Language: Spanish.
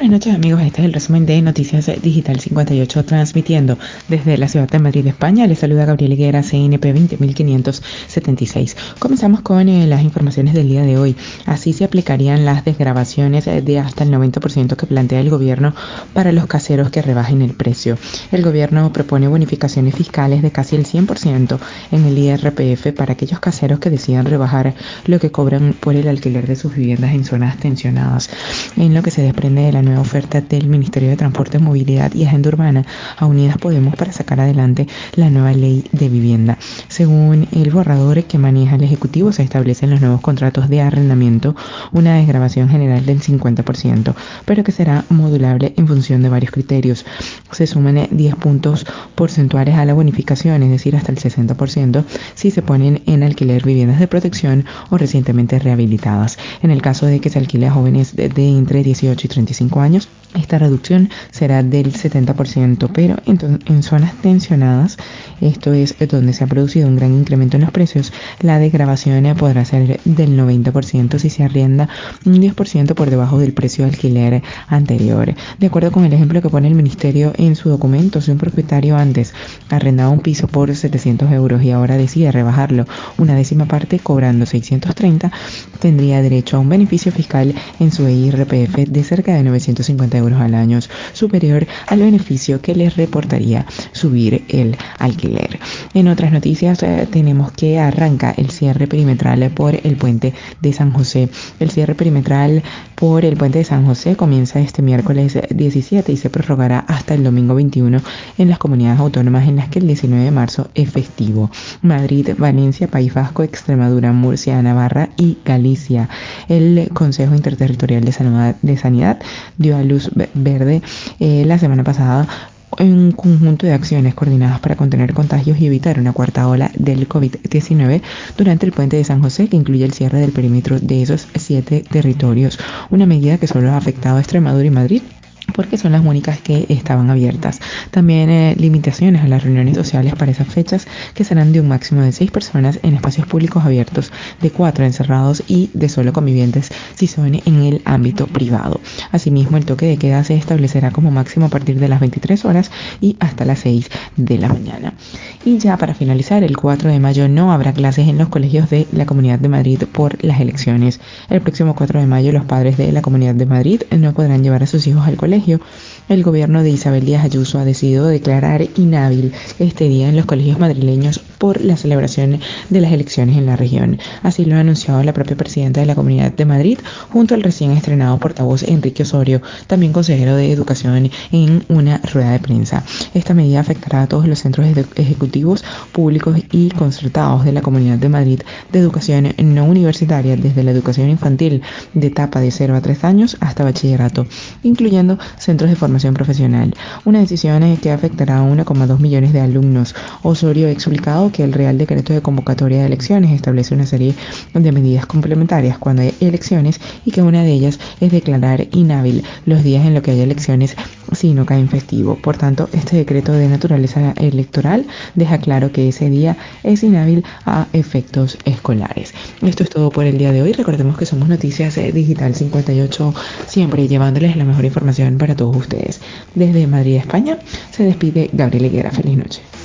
buenas noches amigos, este es el resumen de Noticias Digital 58 transmitiendo desde la ciudad de Madrid, España. Les saluda Gabriel Higuera, CNP 20576. Comenzamos con eh, las informaciones del día de hoy. Así se aplicarían las desgrabaciones de hasta el 90% que plantea el gobierno para los caseros que rebajen el precio. El gobierno propone bonificaciones fiscales de casi el 100% en el IRPF para aquellos caseros que decidan rebajar lo que cobran por el alquiler de sus viviendas en zonas tensionadas. En lo que se desprende de la oferta del Ministerio de Transporte, Movilidad y Agenda Urbana a Unidas Podemos para sacar adelante la nueva ley de vivienda. Según el borrador que maneja el Ejecutivo, se establecen los nuevos contratos de arrendamiento una desgrabación general del 50%, pero que será modulable en función de varios criterios. Se suman 10 puntos porcentuales a la bonificación, es decir, hasta el 60%, si se ponen en alquiler viviendas de protección o recientemente rehabilitadas. En el caso de que se alquile a jóvenes de entre 18 y 35 años, esta reducción será del 70%, pero en, zonas tensionadas, esto es donde se ha producido un gran incremento en los precios, la desgrabación podrá ser del 90% si se arrienda un 10% por debajo del precio de alquiler anterior. De acuerdo con el ejemplo que pone el Ministerio en su documento, si un propietario antes arrendaba un piso por 700 euros y ahora decide rebajarlo una décima parte cobrando 630, tendría derecho a un beneficio fiscal en su IRPF de cerca de 950 euros al año, superior al beneficio que les reportaría subir el alquiler. En otras noticias eh, tenemos que arranca el cierre perimetral por el puente de San José. El cierre perimetral por el puente de San José comienza este miércoles 17 y se prorrogará hasta el domingo 21 en las comunidades autónomas en las que el 19 de marzo es festivo. Madrid, Valencia, País Vasco, Extremadura, Murcia, Navarra y Galicia. El Consejo Interterritorial de Sanidad dio a luz verde eh, la semana pasada un conjunto de acciones coordinadas para contener contagios y evitar una cuarta ola del COVID-19 durante el puente de San José, que incluye el cierre del perímetro de esos siete territorios, una medida que solo ha afectado a Extremadura y Madrid porque son las únicas que estaban abiertas. También eh, limitaciones a las reuniones sociales para esas fechas que serán de un máximo de seis personas en espacios públicos abiertos, de cuatro encerrados y de solo convivientes si son en el ámbito privado. Asimismo, el toque de queda se establecerá como máximo a partir de las 23 horas y hasta las 6 de la mañana. Y ya para finalizar, el 4 de mayo no habrá clases en los colegios de la Comunidad de Madrid por las elecciones. El próximo 4 de mayo los padres de la Comunidad de Madrid no podrán llevar a sus hijos al colegio el gobierno de Isabel Díaz Ayuso ha decidido declarar inhábil este día en los colegios madrileños por la celebración de las elecciones en la región. Así lo ha anunciado la propia presidenta de la Comunidad de Madrid junto al recién estrenado portavoz Enrique Osorio, también consejero de Educación, en una rueda de prensa. Esta medida afectará a todos los centros ejecutivos públicos y concertados de la Comunidad de Madrid de educación no universitaria, desde la educación infantil de etapa de 0 a 3 años hasta bachillerato, incluyendo centros de formación profesional. Una decisión que afectará a 1,2 millones de alumnos. Osorio ha explicado que el Real Decreto de Convocatoria de Elecciones establece una serie de medidas complementarias cuando hay elecciones y que una de ellas es declarar inhábil los días en los que hay elecciones si no cae en festivo. Por tanto, este decreto de naturaleza electoral deja claro que ese día es inhábil a efectos escolares. Esto es todo por el día de hoy. Recordemos que somos Noticias Digital 58, siempre llevándoles la mejor información para todos ustedes. Desde Madrid, España, se despide Gabriel Higuera. Feliz noche.